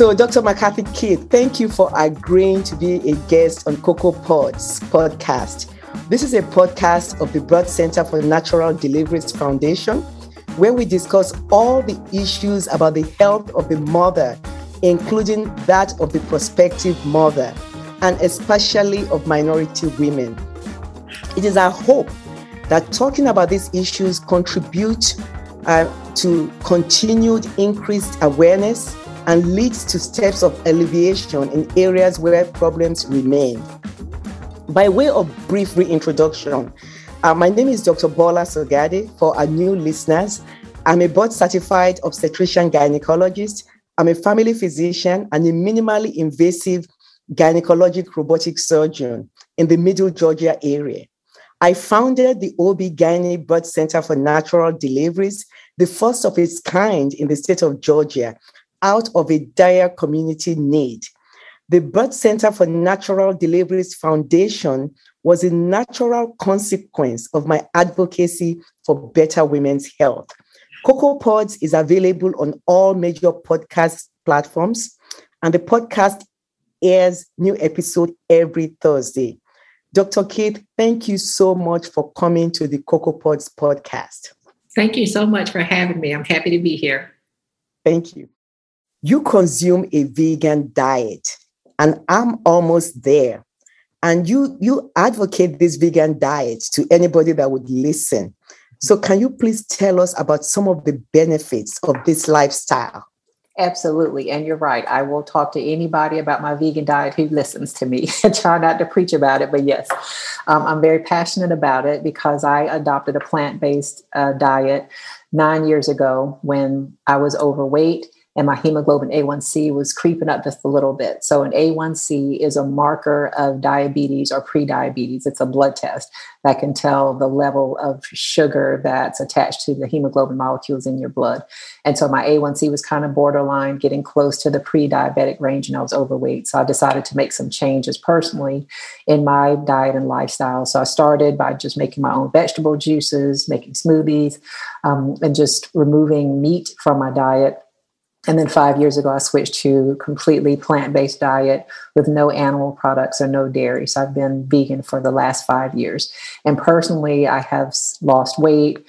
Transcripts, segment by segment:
So, Dr. McCarthy Keith, thank you for agreeing to be a guest on Cocoa Pods podcast. This is a podcast of the Birth Center for Natural Deliveries Foundation, where we discuss all the issues about the health of the mother, including that of the prospective mother, and especially of minority women. It is our hope that talking about these issues contribute uh, to continued increased awareness and leads to steps of alleviation in areas where problems remain. By way of brief reintroduction, uh, my name is Dr. Bola Sogade. For our new listeners, I'm a board certified obstetrician gynecologist. I'm a family physician and a minimally invasive gynecologic robotic surgeon in the Middle Georgia area. I founded the OB-GYN Birth Center for Natural Deliveries, the first of its kind in the state of Georgia, out of a dire community need. The Birth Center for Natural Deliveries Foundation was a natural consequence of my advocacy for better women's health. Cocoa Pods is available on all major podcast platforms, and the podcast airs new episode every Thursday. Dr. Keith, thank you so much for coming to the Cocoa Pods podcast. Thank you so much for having me. I'm happy to be here. Thank you you consume a vegan diet and i'm almost there. And you you advocate this vegan diet to anybody that would listen. So can you please tell us about some of the benefits of this lifestyle? Absolutely and you're right. I will talk to anybody about my vegan diet who listens to me. Try not to preach about it but yes um, i'm very passionate about it because i adopted a plant-based uh, diet nine years ago when i was overweight and my hemoglobin A1C was creeping up just a little bit. So, an A1C is a marker of diabetes or prediabetes. It's a blood test that can tell the level of sugar that's attached to the hemoglobin molecules in your blood. And so, my A1C was kind of borderline, getting close to the pre diabetic range, and I was overweight. So, I decided to make some changes personally in my diet and lifestyle. So, I started by just making my own vegetable juices, making smoothies, um, and just removing meat from my diet and then five years ago, I switched to completely plant based diet with no animal products or no dairy. So I've been vegan for the last five years. And personally, I have lost weight,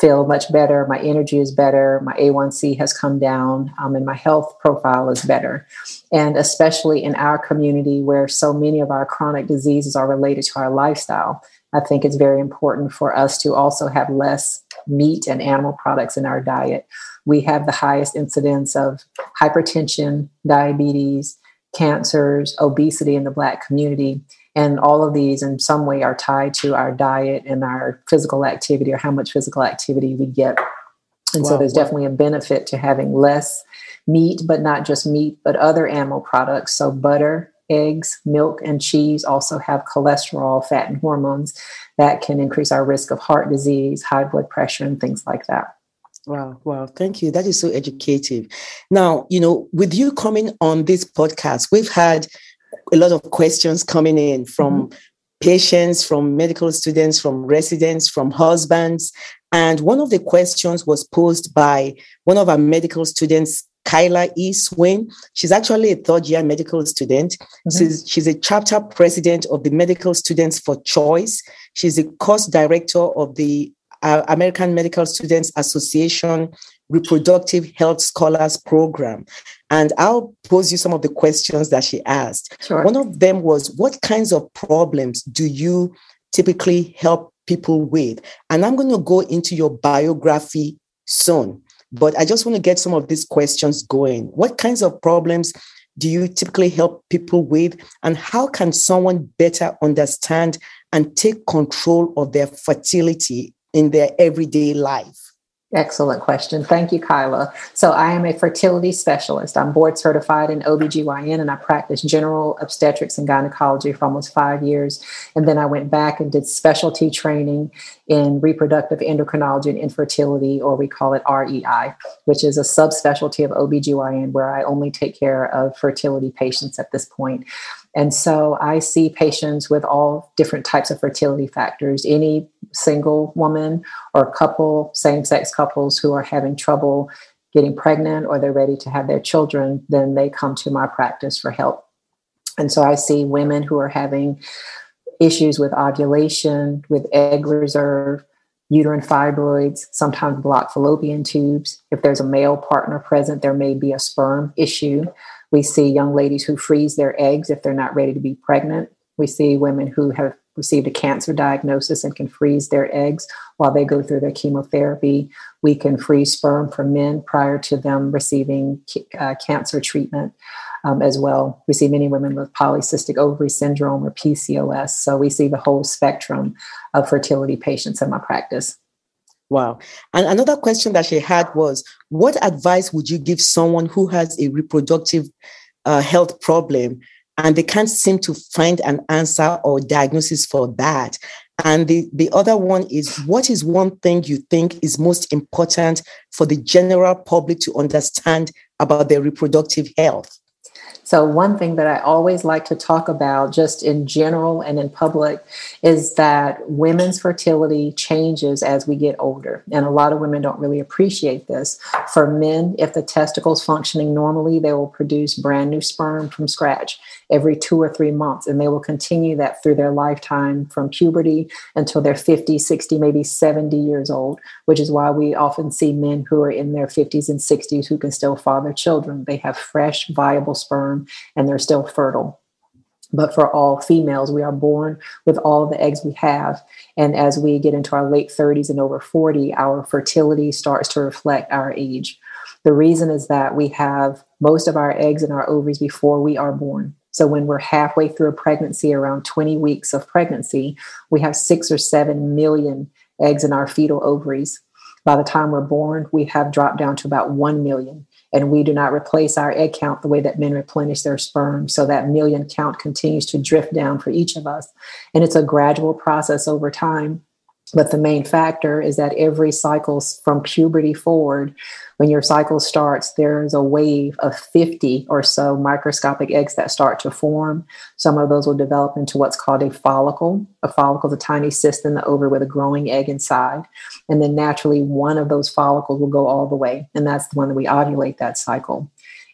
feel much better. My energy is better. My A1C has come down, um, and my health profile is better. And especially in our community where so many of our chronic diseases are related to our lifestyle, I think it's very important for us to also have less meat and animal products in our diet we have the highest incidence of hypertension, diabetes, cancers, obesity in the Black community. And all of these, in some way, are tied to our diet and our physical activity or how much physical activity we get. And wow, so there's wow. definitely a benefit to having less meat, but not just meat, but other animal products. So butter, eggs, milk, and cheese also have cholesterol, fat, and hormones that can increase our risk of heart disease, high blood pressure, and things like that. Wow, wow, thank you. That is so educative. Now, you know, with you coming on this podcast, we've had a lot of questions coming in from mm-hmm. patients, from medical students, from residents, from husbands. And one of the questions was posed by one of our medical students, Kyla E. Swain. She's actually a third year medical student. Mm-hmm. She's, she's a chapter president of the Medical Students for Choice. She's a course director of the uh, American Medical Students Association Reproductive Health Scholars Program. And I'll pose you some of the questions that she asked. Sure. One of them was What kinds of problems do you typically help people with? And I'm going to go into your biography soon, but I just want to get some of these questions going. What kinds of problems do you typically help people with? And how can someone better understand and take control of their fertility in their everyday life? Excellent question. Thank you, Kyla. So, I am a fertility specialist. I'm board certified in OBGYN and I practiced general obstetrics and gynecology for almost five years. And then I went back and did specialty training in reproductive endocrinology and infertility, or we call it REI, which is a subspecialty of OBGYN where I only take care of fertility patients at this point. And so I see patients with all different types of fertility factors, any single woman or couple, same sex couples who are having trouble getting pregnant or they're ready to have their children, then they come to my practice for help. And so I see women who are having issues with ovulation, with egg reserve, uterine fibroids, sometimes blocked fallopian tubes. If there's a male partner present, there may be a sperm issue. We see young ladies who freeze their eggs if they're not ready to be pregnant. We see women who have received a cancer diagnosis and can freeze their eggs while they go through their chemotherapy. We can freeze sperm for men prior to them receiving uh, cancer treatment um, as well. We see many women with polycystic ovary syndrome or PCOS. So we see the whole spectrum of fertility patients in my practice. Wow. And another question that she had was What advice would you give someone who has a reproductive uh, health problem and they can't seem to find an answer or diagnosis for that? And the, the other one is what is one thing you think is most important for the general public to understand about their reproductive health? So, one thing that I always like to talk about, just in general and in public, is that women's fertility changes as we get older. And a lot of women don't really appreciate this. For men, if the testicles functioning normally, they will produce brand new sperm from scratch every two or three months. And they will continue that through their lifetime from puberty until they're 50, 60, maybe 70 years old, which is why we often see men who are in their 50s and 60s who can still father children. They have fresh, viable sperm and they're still fertile. But for all females, we are born with all the eggs we have. And as we get into our late 30s and over 40, our fertility starts to reflect our age. The reason is that we have most of our eggs in our ovaries before we are born. So when we're halfway through a pregnancy, around 20 weeks of pregnancy, we have six or seven million eggs in our fetal ovaries. By the time we're born, we have dropped down to about 1 million. And we do not replace our egg count the way that men replenish their sperm. So that million count continues to drift down for each of us. And it's a gradual process over time. But the main factor is that every cycle from puberty forward, when your cycle starts, there's a wave of 50 or so microscopic eggs that start to form. Some of those will develop into what's called a follicle. A follicle is a tiny cyst in the ovary with a growing egg inside. And then naturally, one of those follicles will go all the way. And that's the one that we ovulate that cycle.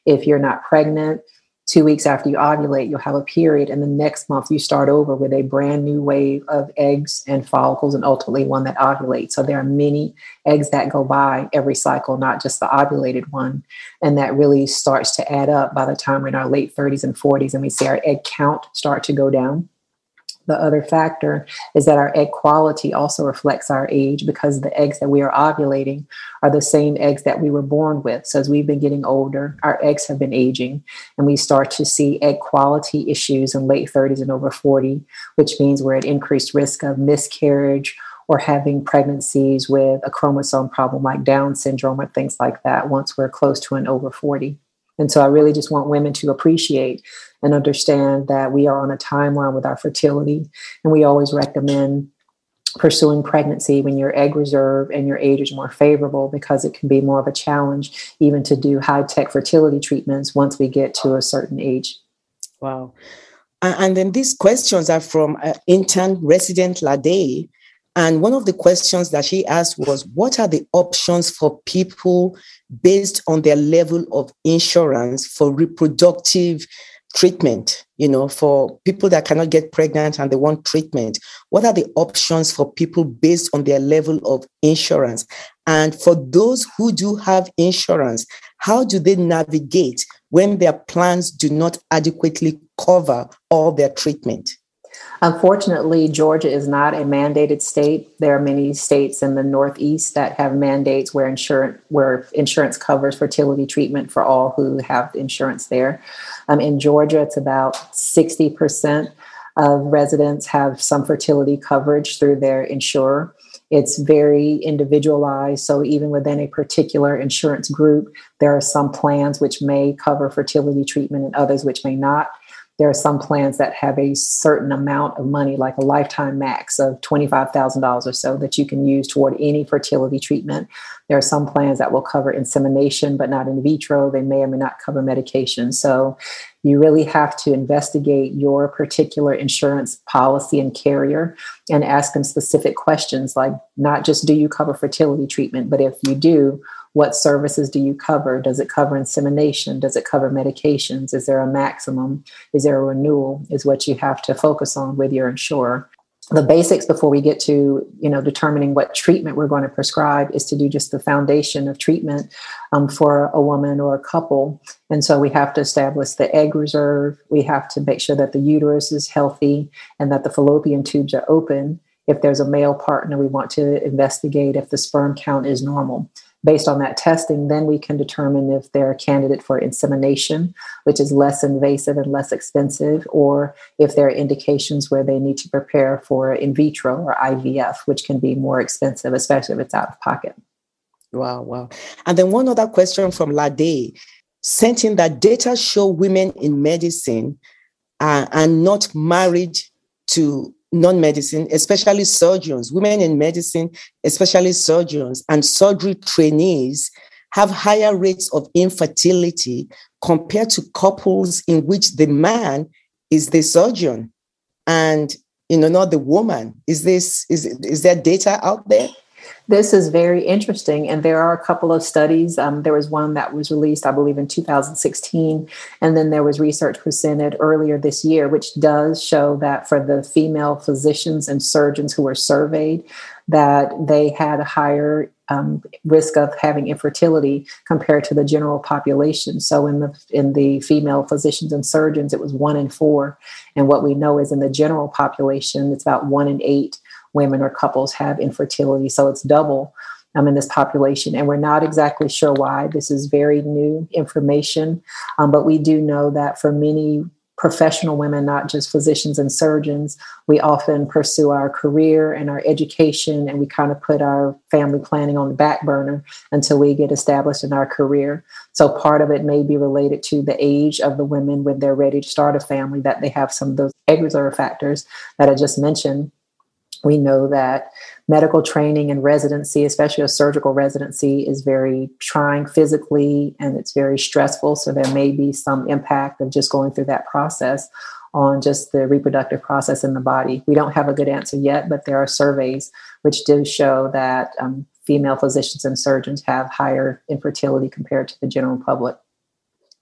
If you're not pregnant, two weeks after you ovulate, you'll have a period, and the next month you start over with a brand new wave of eggs and follicles, and ultimately one that ovulates. So there are many eggs that go by every cycle, not just the ovulated one. And that really starts to add up by the time we're in our late 30s and 40s, and we see our egg count start to go down. The other factor is that our egg quality also reflects our age because the eggs that we are ovulating are the same eggs that we were born with. So as we've been getting older, our eggs have been aging, and we start to see egg quality issues in late 30s and over 40, which means we're at increased risk of miscarriage or having pregnancies with a chromosome problem like Down syndrome or things like that once we're close to an over 40. And so I really just want women to appreciate and understand that we are on a timeline with our fertility. And we always recommend pursuing pregnancy when your egg reserve and your age is more favorable because it can be more of a challenge even to do high tech fertility treatments once we get to a certain age. Wow. And then these questions are from uh, intern resident Lade. And one of the questions that she asked was What are the options for people based on their level of insurance for reproductive treatment you know for people that cannot get pregnant and they want treatment what are the options for people based on their level of insurance? And for those who do have insurance how do they navigate when their plans do not adequately cover all their treatment Unfortunately, Georgia is not a mandated state. There are many states in the Northeast that have mandates where insurance where insurance covers fertility treatment for all who have insurance there. Um, in Georgia, it's about sixty percent of residents have some fertility coverage through their insurer. It's very individualized. So, even within a particular insurance group, there are some plans which may cover fertility treatment and others which may not. There are some plans that have a certain amount of money, like a lifetime max of $25,000 or so, that you can use toward any fertility treatment. There are some plans that will cover insemination, but not in vitro. They may or may not cover medication. So you really have to investigate your particular insurance policy and carrier and ask them specific questions like not just do you cover fertility treatment, but if you do, what services do you cover? Does it cover insemination? Does it cover medications? Is there a maximum? Is there a renewal? Is what you have to focus on with your insurer the basics before we get to you know determining what treatment we're going to prescribe is to do just the foundation of treatment um, for a woman or a couple and so we have to establish the egg reserve we have to make sure that the uterus is healthy and that the fallopian tubes are open if there's a male partner we want to investigate if the sperm count is normal based on that testing, then we can determine if they're a candidate for insemination, which is less invasive and less expensive, or if there are indications where they need to prepare for in vitro or IVF, which can be more expensive, especially if it's out of pocket. Wow, wow. And then one other question from Lade sent in that data show women in medicine uh, are, are not married to non-medicine, especially surgeons, women in medicine, especially surgeons and surgery trainees have higher rates of infertility compared to couples in which the man is the surgeon and you know not the woman. Is this is is there data out there this is very interesting, and there are a couple of studies. Um, there was one that was released, I believe, in 2016, and then there was research presented earlier this year, which does show that for the female physicians and surgeons who were surveyed, that they had a higher um, risk of having infertility compared to the general population. So in the in the female physicians and surgeons, it was one in four, and what we know is in the general population, it's about one in eight women or couples have infertility. So it's double um, in this population. And we're not exactly sure why. This is very new information. Um, but we do know that for many professional women, not just physicians and surgeons, we often pursue our career and our education, and we kind of put our family planning on the back burner until we get established in our career. So part of it may be related to the age of the women when they're ready to start a family, that they have some of those egg reserve factors that I just mentioned we know that medical training and residency, especially a surgical residency, is very trying physically and it's very stressful. So there may be some impact of just going through that process on just the reproductive process in the body. We don't have a good answer yet, but there are surveys which do show that um, female physicians and surgeons have higher infertility compared to the general public.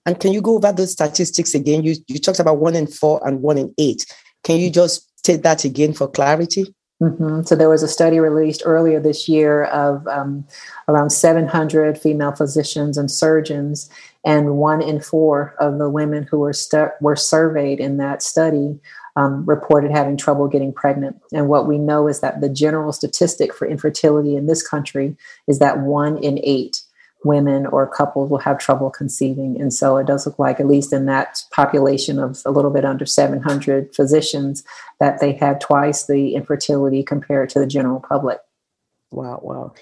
And can you go over those statistics again? You, you talked about one in four and one in eight. Can you just state that again for clarity? Mm-hmm. So there was a study released earlier this year of um, around 700 female physicians and surgeons, and one in four of the women who were stu- were surveyed in that study um, reported having trouble getting pregnant. And what we know is that the general statistic for infertility in this country is that one in eight women or couples will have trouble conceiving. And so it does look like, at least in that population of a little bit under 700 physicians, that they had twice the infertility compared to the general public. Wow, wow.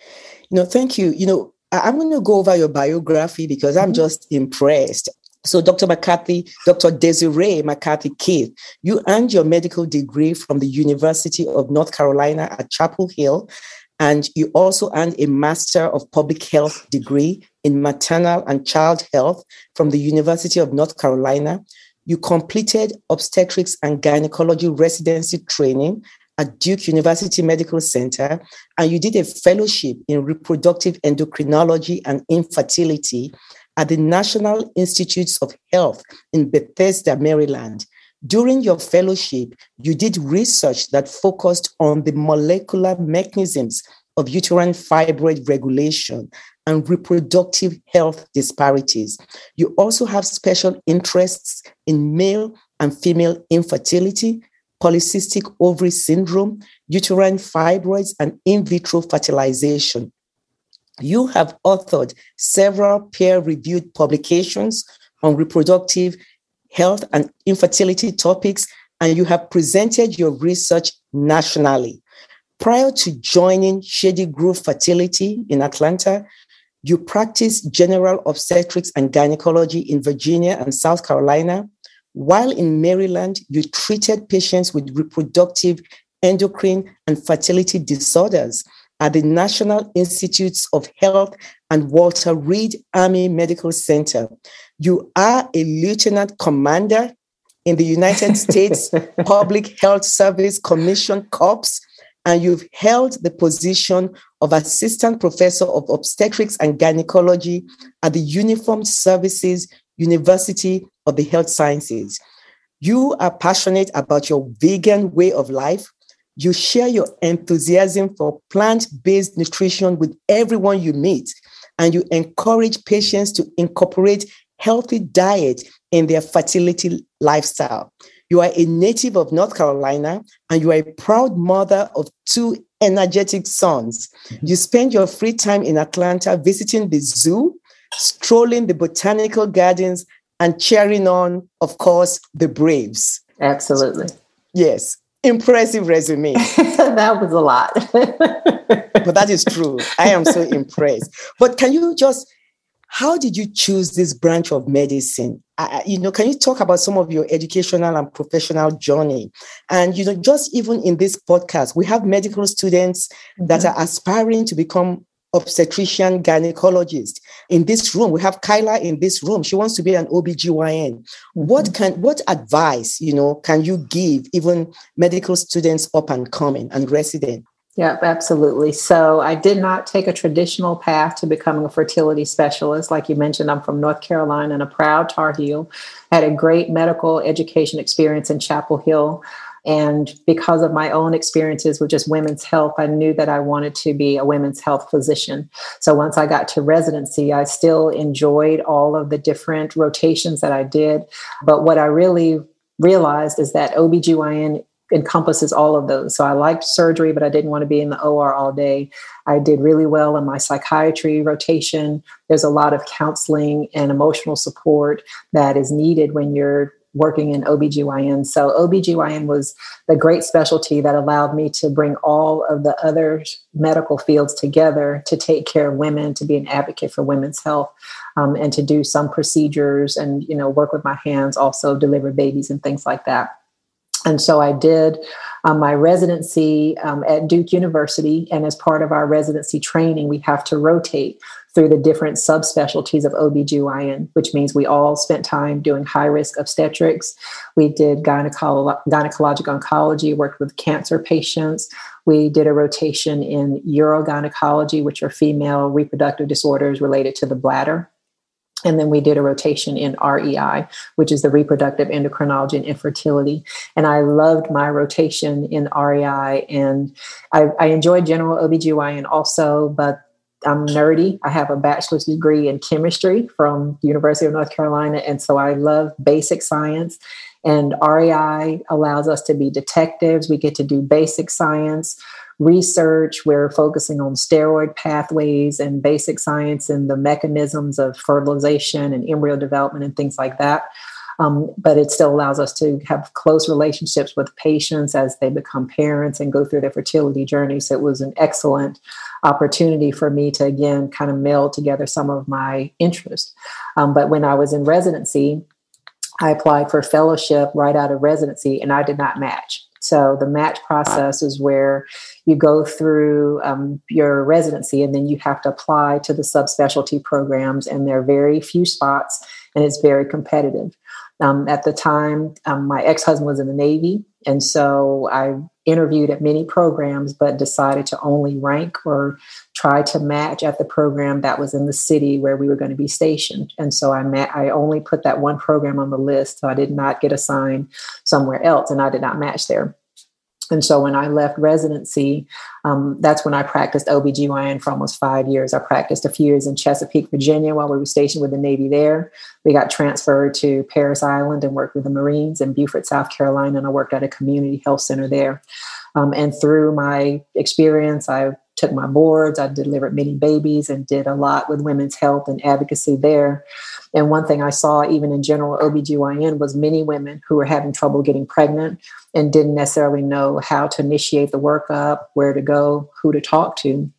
You know, thank you. You know, I'm going to go over your biography because I'm mm-hmm. just impressed. So, Dr. McCarthy, Dr. Desiree McCarthy Keith, you earned your medical degree from the University of North Carolina at Chapel Hill and you also earned a Master of Public Health degree in maternal and child health from the University of North Carolina. You completed obstetrics and gynecology residency training at Duke University Medical Center, and you did a fellowship in reproductive endocrinology and infertility at the National Institutes of Health in Bethesda, Maryland. During your fellowship, you did research that focused on the molecular mechanisms of uterine fibroid regulation and reproductive health disparities. You also have special interests in male and female infertility, polycystic ovary syndrome, uterine fibroids, and in vitro fertilization. You have authored several peer reviewed publications on reproductive health and infertility topics, and you have presented your research nationally. Prior to joining Shady Grove Fertility in Atlanta, you practiced general obstetrics and gynecology in Virginia and South Carolina. While in Maryland, you treated patients with reproductive, endocrine, and fertility disorders at the National Institutes of Health and Walter Reed Army Medical Center. You are a lieutenant commander in the United States Public Health Service Commission Corps, and you've held the position of Assistant Professor of Obstetrics and Gynecology at the Uniformed Services University of the Health Sciences. You are passionate about your vegan way of life. You share your enthusiasm for plant based nutrition with everyone you meet, and you encourage patients to incorporate healthy diet in their fertility lifestyle. You are a native of North Carolina and you are a proud mother of two energetic sons. Mm-hmm. You spend your free time in Atlanta visiting the zoo, strolling the botanical gardens, and cheering on, of course, the Braves. Absolutely. Yes. Impressive resume. that was a lot. but that is true. I am so impressed. But can you just how did you choose this branch of medicine? Uh, you know, can you talk about some of your educational and professional journey? And you know, just even in this podcast, we have medical students mm-hmm. that are aspiring to become obstetrician gynecologist. In this room, we have Kyla in this room. She wants to be an OBGYN. Mm-hmm. What can what advice, you know, can you give even medical students up and coming and resident? Yep, absolutely. So I did not take a traditional path to becoming a fertility specialist. Like you mentioned, I'm from North Carolina and a proud Tar Heel. Had a great medical education experience in Chapel Hill. And because of my own experiences with just women's health, I knew that I wanted to be a women's health physician. So once I got to residency, I still enjoyed all of the different rotations that I did. But what I really realized is that OBGYN encompasses all of those. So I liked surgery, but I didn't want to be in the OR all day. I did really well in my psychiatry rotation. There's a lot of counseling and emotional support that is needed when you're working in OBGYN. So OBGYN was the great specialty that allowed me to bring all of the other medical fields together to take care of women, to be an advocate for women's health, um, and to do some procedures and you know work with my hands, also deliver babies and things like that. And so I did um, my residency um, at Duke University. And as part of our residency training, we have to rotate through the different subspecialties of OBGYN, which means we all spent time doing high risk obstetrics. We did gynecolo- gynecologic oncology, worked with cancer patients. We did a rotation in urogynecology, which are female reproductive disorders related to the bladder. And then we did a rotation in REI, which is the reproductive endocrinology and infertility. And I loved my rotation in REI. And I, I enjoyed general OBGYN also, but I'm nerdy. I have a bachelor's degree in chemistry from the University of North Carolina. And so I love basic science. And REI allows us to be detectives. We get to do basic science research. We're focusing on steroid pathways and basic science and the mechanisms of fertilization and embryo development and things like that. Um, but it still allows us to have close relationships with patients as they become parents and go through their fertility journey. So it was an excellent opportunity for me to again kind of meld together some of my interests. Um, but when I was in residency, I applied for fellowship right out of residency and I did not match. So the match process is where you go through um, your residency and then you have to apply to the subspecialty programs, and there are very few spots and it's very competitive. Um, at the time, um, my ex husband was in the Navy, and so I interviewed at many programs, but decided to only rank or try to match at the program that was in the city where we were going to be stationed. And so I met, I only put that one program on the list. So I did not get assigned somewhere else, and I did not match there. And so when I left residency, um, that's when I practiced OBGYN for almost five years. I practiced a few years in Chesapeake, Virginia while we were stationed with the Navy there. We got transferred to Parris Island and worked with the Marines in Beaufort, South Carolina, and I worked at a community health center there. Um, and through my experience, I took my boards, I delivered many babies and did a lot with women's health and advocacy there. And one thing I saw even in general OBGYN was many women who were having trouble getting pregnant and didn't necessarily know how to initiate the workup, where to go, who to talk to.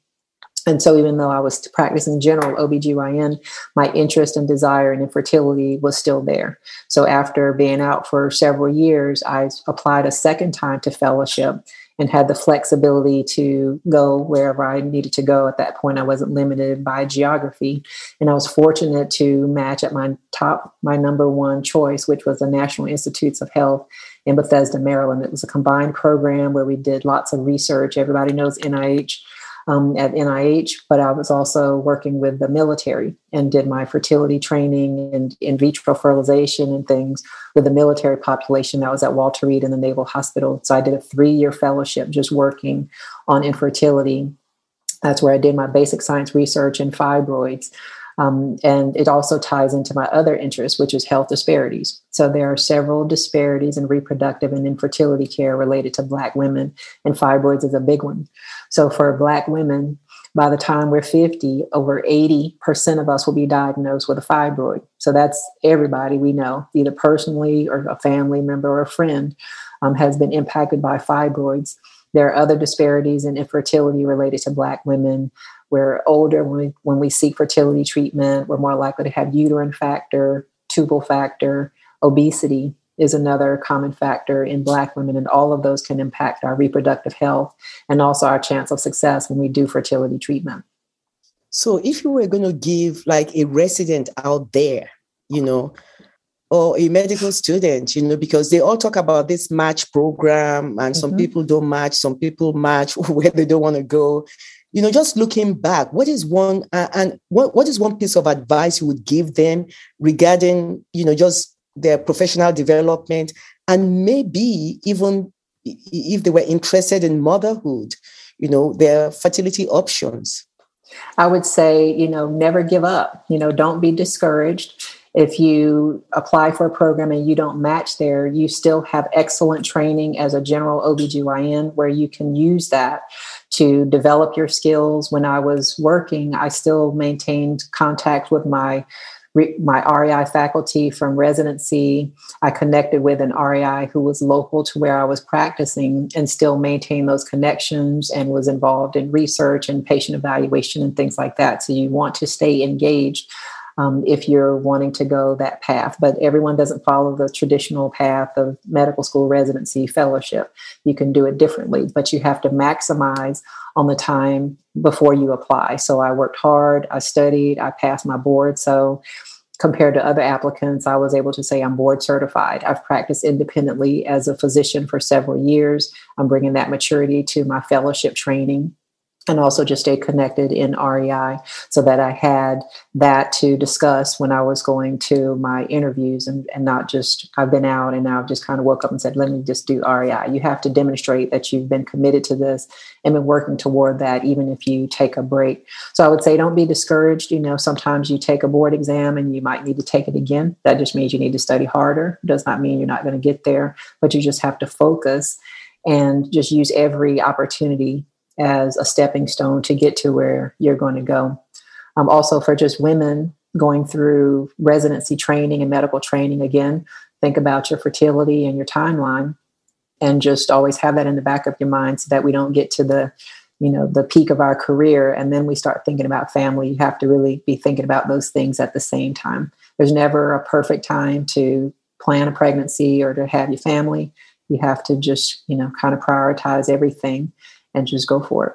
And so, even though I was practicing general OBGYN, my interest and desire in infertility was still there. So, after being out for several years, I applied a second time to fellowship and had the flexibility to go wherever I needed to go. At that point, I wasn't limited by geography. And I was fortunate to match at my top, my number one choice, which was the National Institutes of Health in Bethesda, Maryland. It was a combined program where we did lots of research. Everybody knows NIH um, at NIH, but I was also working with the military and did my fertility training and in vitro fertilization and things with the military population. That was at Walter Reed in the Naval Hospital. So I did a three year fellowship just working on infertility. That's where I did my basic science research in fibroids. Um, and it also ties into my other interest, which is health disparities. So there are several disparities in reproductive and infertility care related to Black women, and fibroids is a big one. So for Black women, by the time we're 50, over 80% of us will be diagnosed with a fibroid. So that's everybody we know, either personally or a family member or a friend um, has been impacted by fibroids. There are other disparities in infertility related to Black women. We're older when we, when we seek fertility treatment, we're more likely to have uterine factor, tubal factor, obesity is another common factor in Black women, and all of those can impact our reproductive health and also our chance of success when we do fertility treatment. So, if you were going to give like a resident out there, you know, or a medical student, you know, because they all talk about this match program, and mm-hmm. some people don't match, some people match where they don't want to go. You know, just looking back, what is one uh, and what, what is one piece of advice you would give them regarding, you know, just their professional development, and maybe even if they were interested in motherhood, you know, their fertility options? I would say, you know, never give up. You know, don't be discouraged. If you apply for a program and you don't match there, you still have excellent training as a general OBGYN where you can use that to develop your skills. When I was working, I still maintained contact with my my REI faculty from residency. I connected with an REI who was local to where I was practicing and still maintained those connections and was involved in research and patient evaluation and things like that. So you want to stay engaged um, if you're wanting to go that path. But everyone doesn't follow the traditional path of medical school residency fellowship. You can do it differently, but you have to maximize on the time before you apply. So I worked hard, I studied, I passed my board. So compared to other applicants, I was able to say I'm board certified. I've practiced independently as a physician for several years. I'm bringing that maturity to my fellowship training and also just stay connected in REI so that I had that to discuss when I was going to my interviews and, and not just I've been out and now I've just kind of woke up and said, let me just do REI. You have to demonstrate that you've been committed to this and been working toward that, even if you take a break. So I would say don't be discouraged. You know, sometimes you take a board exam and you might need to take it again. That just means you need to study harder. It does not mean you're not going to get there, but you just have to focus and just use every opportunity as a stepping stone to get to where you're going to go. Um, also, for just women going through residency training and medical training, again, think about your fertility and your timeline and just always have that in the back of your mind so that we don't get to the you know the peak of our career and then we start thinking about family. You have to really be thinking about those things at the same time. There's never a perfect time to plan a pregnancy or to have your family. You have to just you know kind of prioritize everything and just go for it.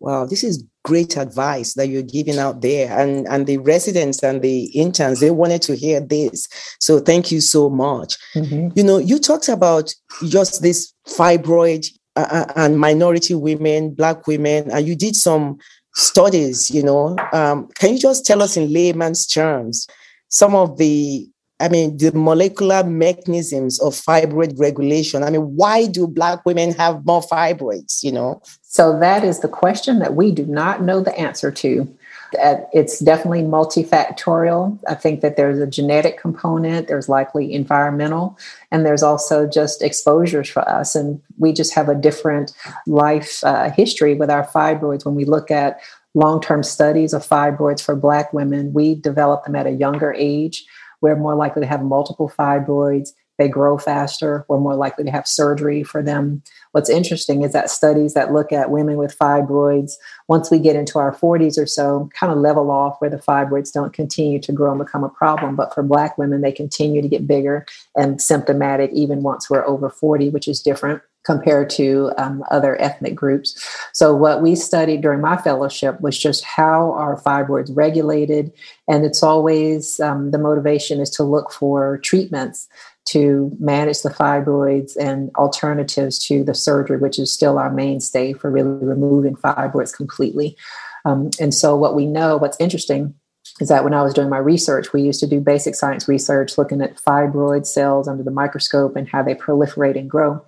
Wow, this is great advice that you're giving out there. And, and the residents and the interns, they wanted to hear this. So thank you so much. Mm-hmm. You know, you talked about just this fibroid uh, uh, and minority women, Black women, and you did some studies, you know. Um, can you just tell us in layman's terms some of the I mean, the molecular mechanisms of fibroid regulation. I mean, why do Black women have more fibroids, you know? So, that is the question that we do not know the answer to. It's definitely multifactorial. I think that there's a genetic component, there's likely environmental, and there's also just exposures for us. And we just have a different life uh, history with our fibroids. When we look at long term studies of fibroids for Black women, we develop them at a younger age we're more likely to have multiple fibroids. They grow faster. We're more likely to have surgery for them. What's interesting is that studies that look at women with fibroids, once we get into our 40s or so, kind of level off where the fibroids don't continue to grow and become a problem. But for Black women, they continue to get bigger and symptomatic even once we're over 40, which is different compared to um, other ethnic groups. So, what we studied during my fellowship was just how are fibroids regulated, and it's always um, the motivation is to look for treatments to manage the fibroids and alternatives to the surgery, which is still our mainstay for really removing fibroids completely. Um, and so, what we know, what's interesting is that when I was doing my research, we used to do basic science research looking at fibroid cells under the microscope and how they proliferate and grow.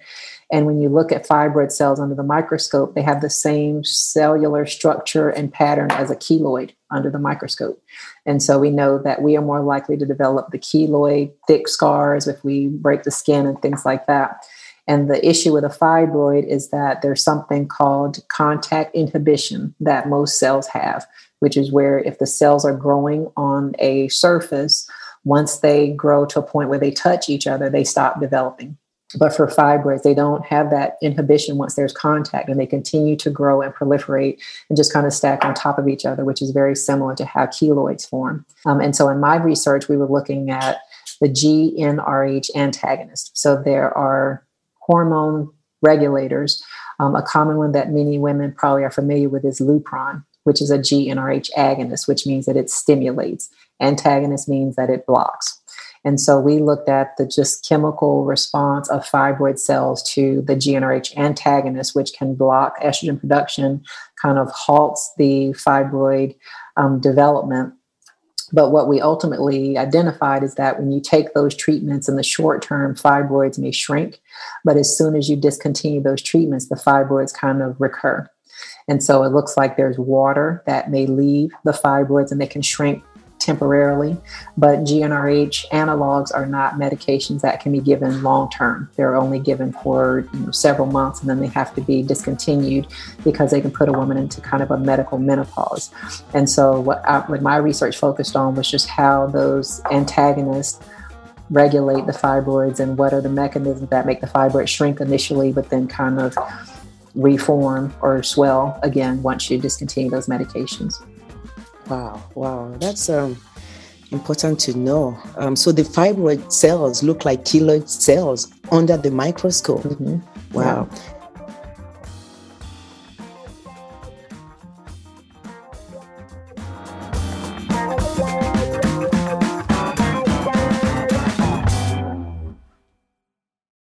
And when you look at fibroid cells under the microscope, they have the same cellular structure and pattern as a keloid under the microscope. And so we know that we are more likely to develop the keloid thick scars if we break the skin and things like that. And the issue with a fibroid is that there's something called contact inhibition that most cells have, which is where if the cells are growing on a surface, once they grow to a point where they touch each other, they stop developing. But for fibroids, they don't have that inhibition once there's contact and they continue to grow and proliferate and just kind of stack on top of each other, which is very similar to how keloids form. Um, and so in my research, we were looking at the GnRH antagonist. So there are hormone regulators. Um, a common one that many women probably are familiar with is Lupron, which is a GnRH agonist, which means that it stimulates. Antagonist means that it blocks. And so we looked at the just chemical response of fibroid cells to the GnRH antagonist, which can block estrogen production, kind of halts the fibroid um, development. But what we ultimately identified is that when you take those treatments in the short term, fibroids may shrink. But as soon as you discontinue those treatments, the fibroids kind of recur. And so it looks like there's water that may leave the fibroids and they can shrink temporarily, but GnRH analogs are not medications that can be given long term. They're only given for you know, several months and then they have to be discontinued because they can put a woman into kind of a medical menopause. And so, what, I, what my research focused on was just how those antagonists regulate the fibroids and what are the mechanisms that make the fibroid shrink initially, but then kind of reform or swell again once you discontinue those medications. Wow, wow, that's um, important to know. Um, so the fibroid cells look like keloid cells under the microscope. Mm-hmm. Wow. Yeah.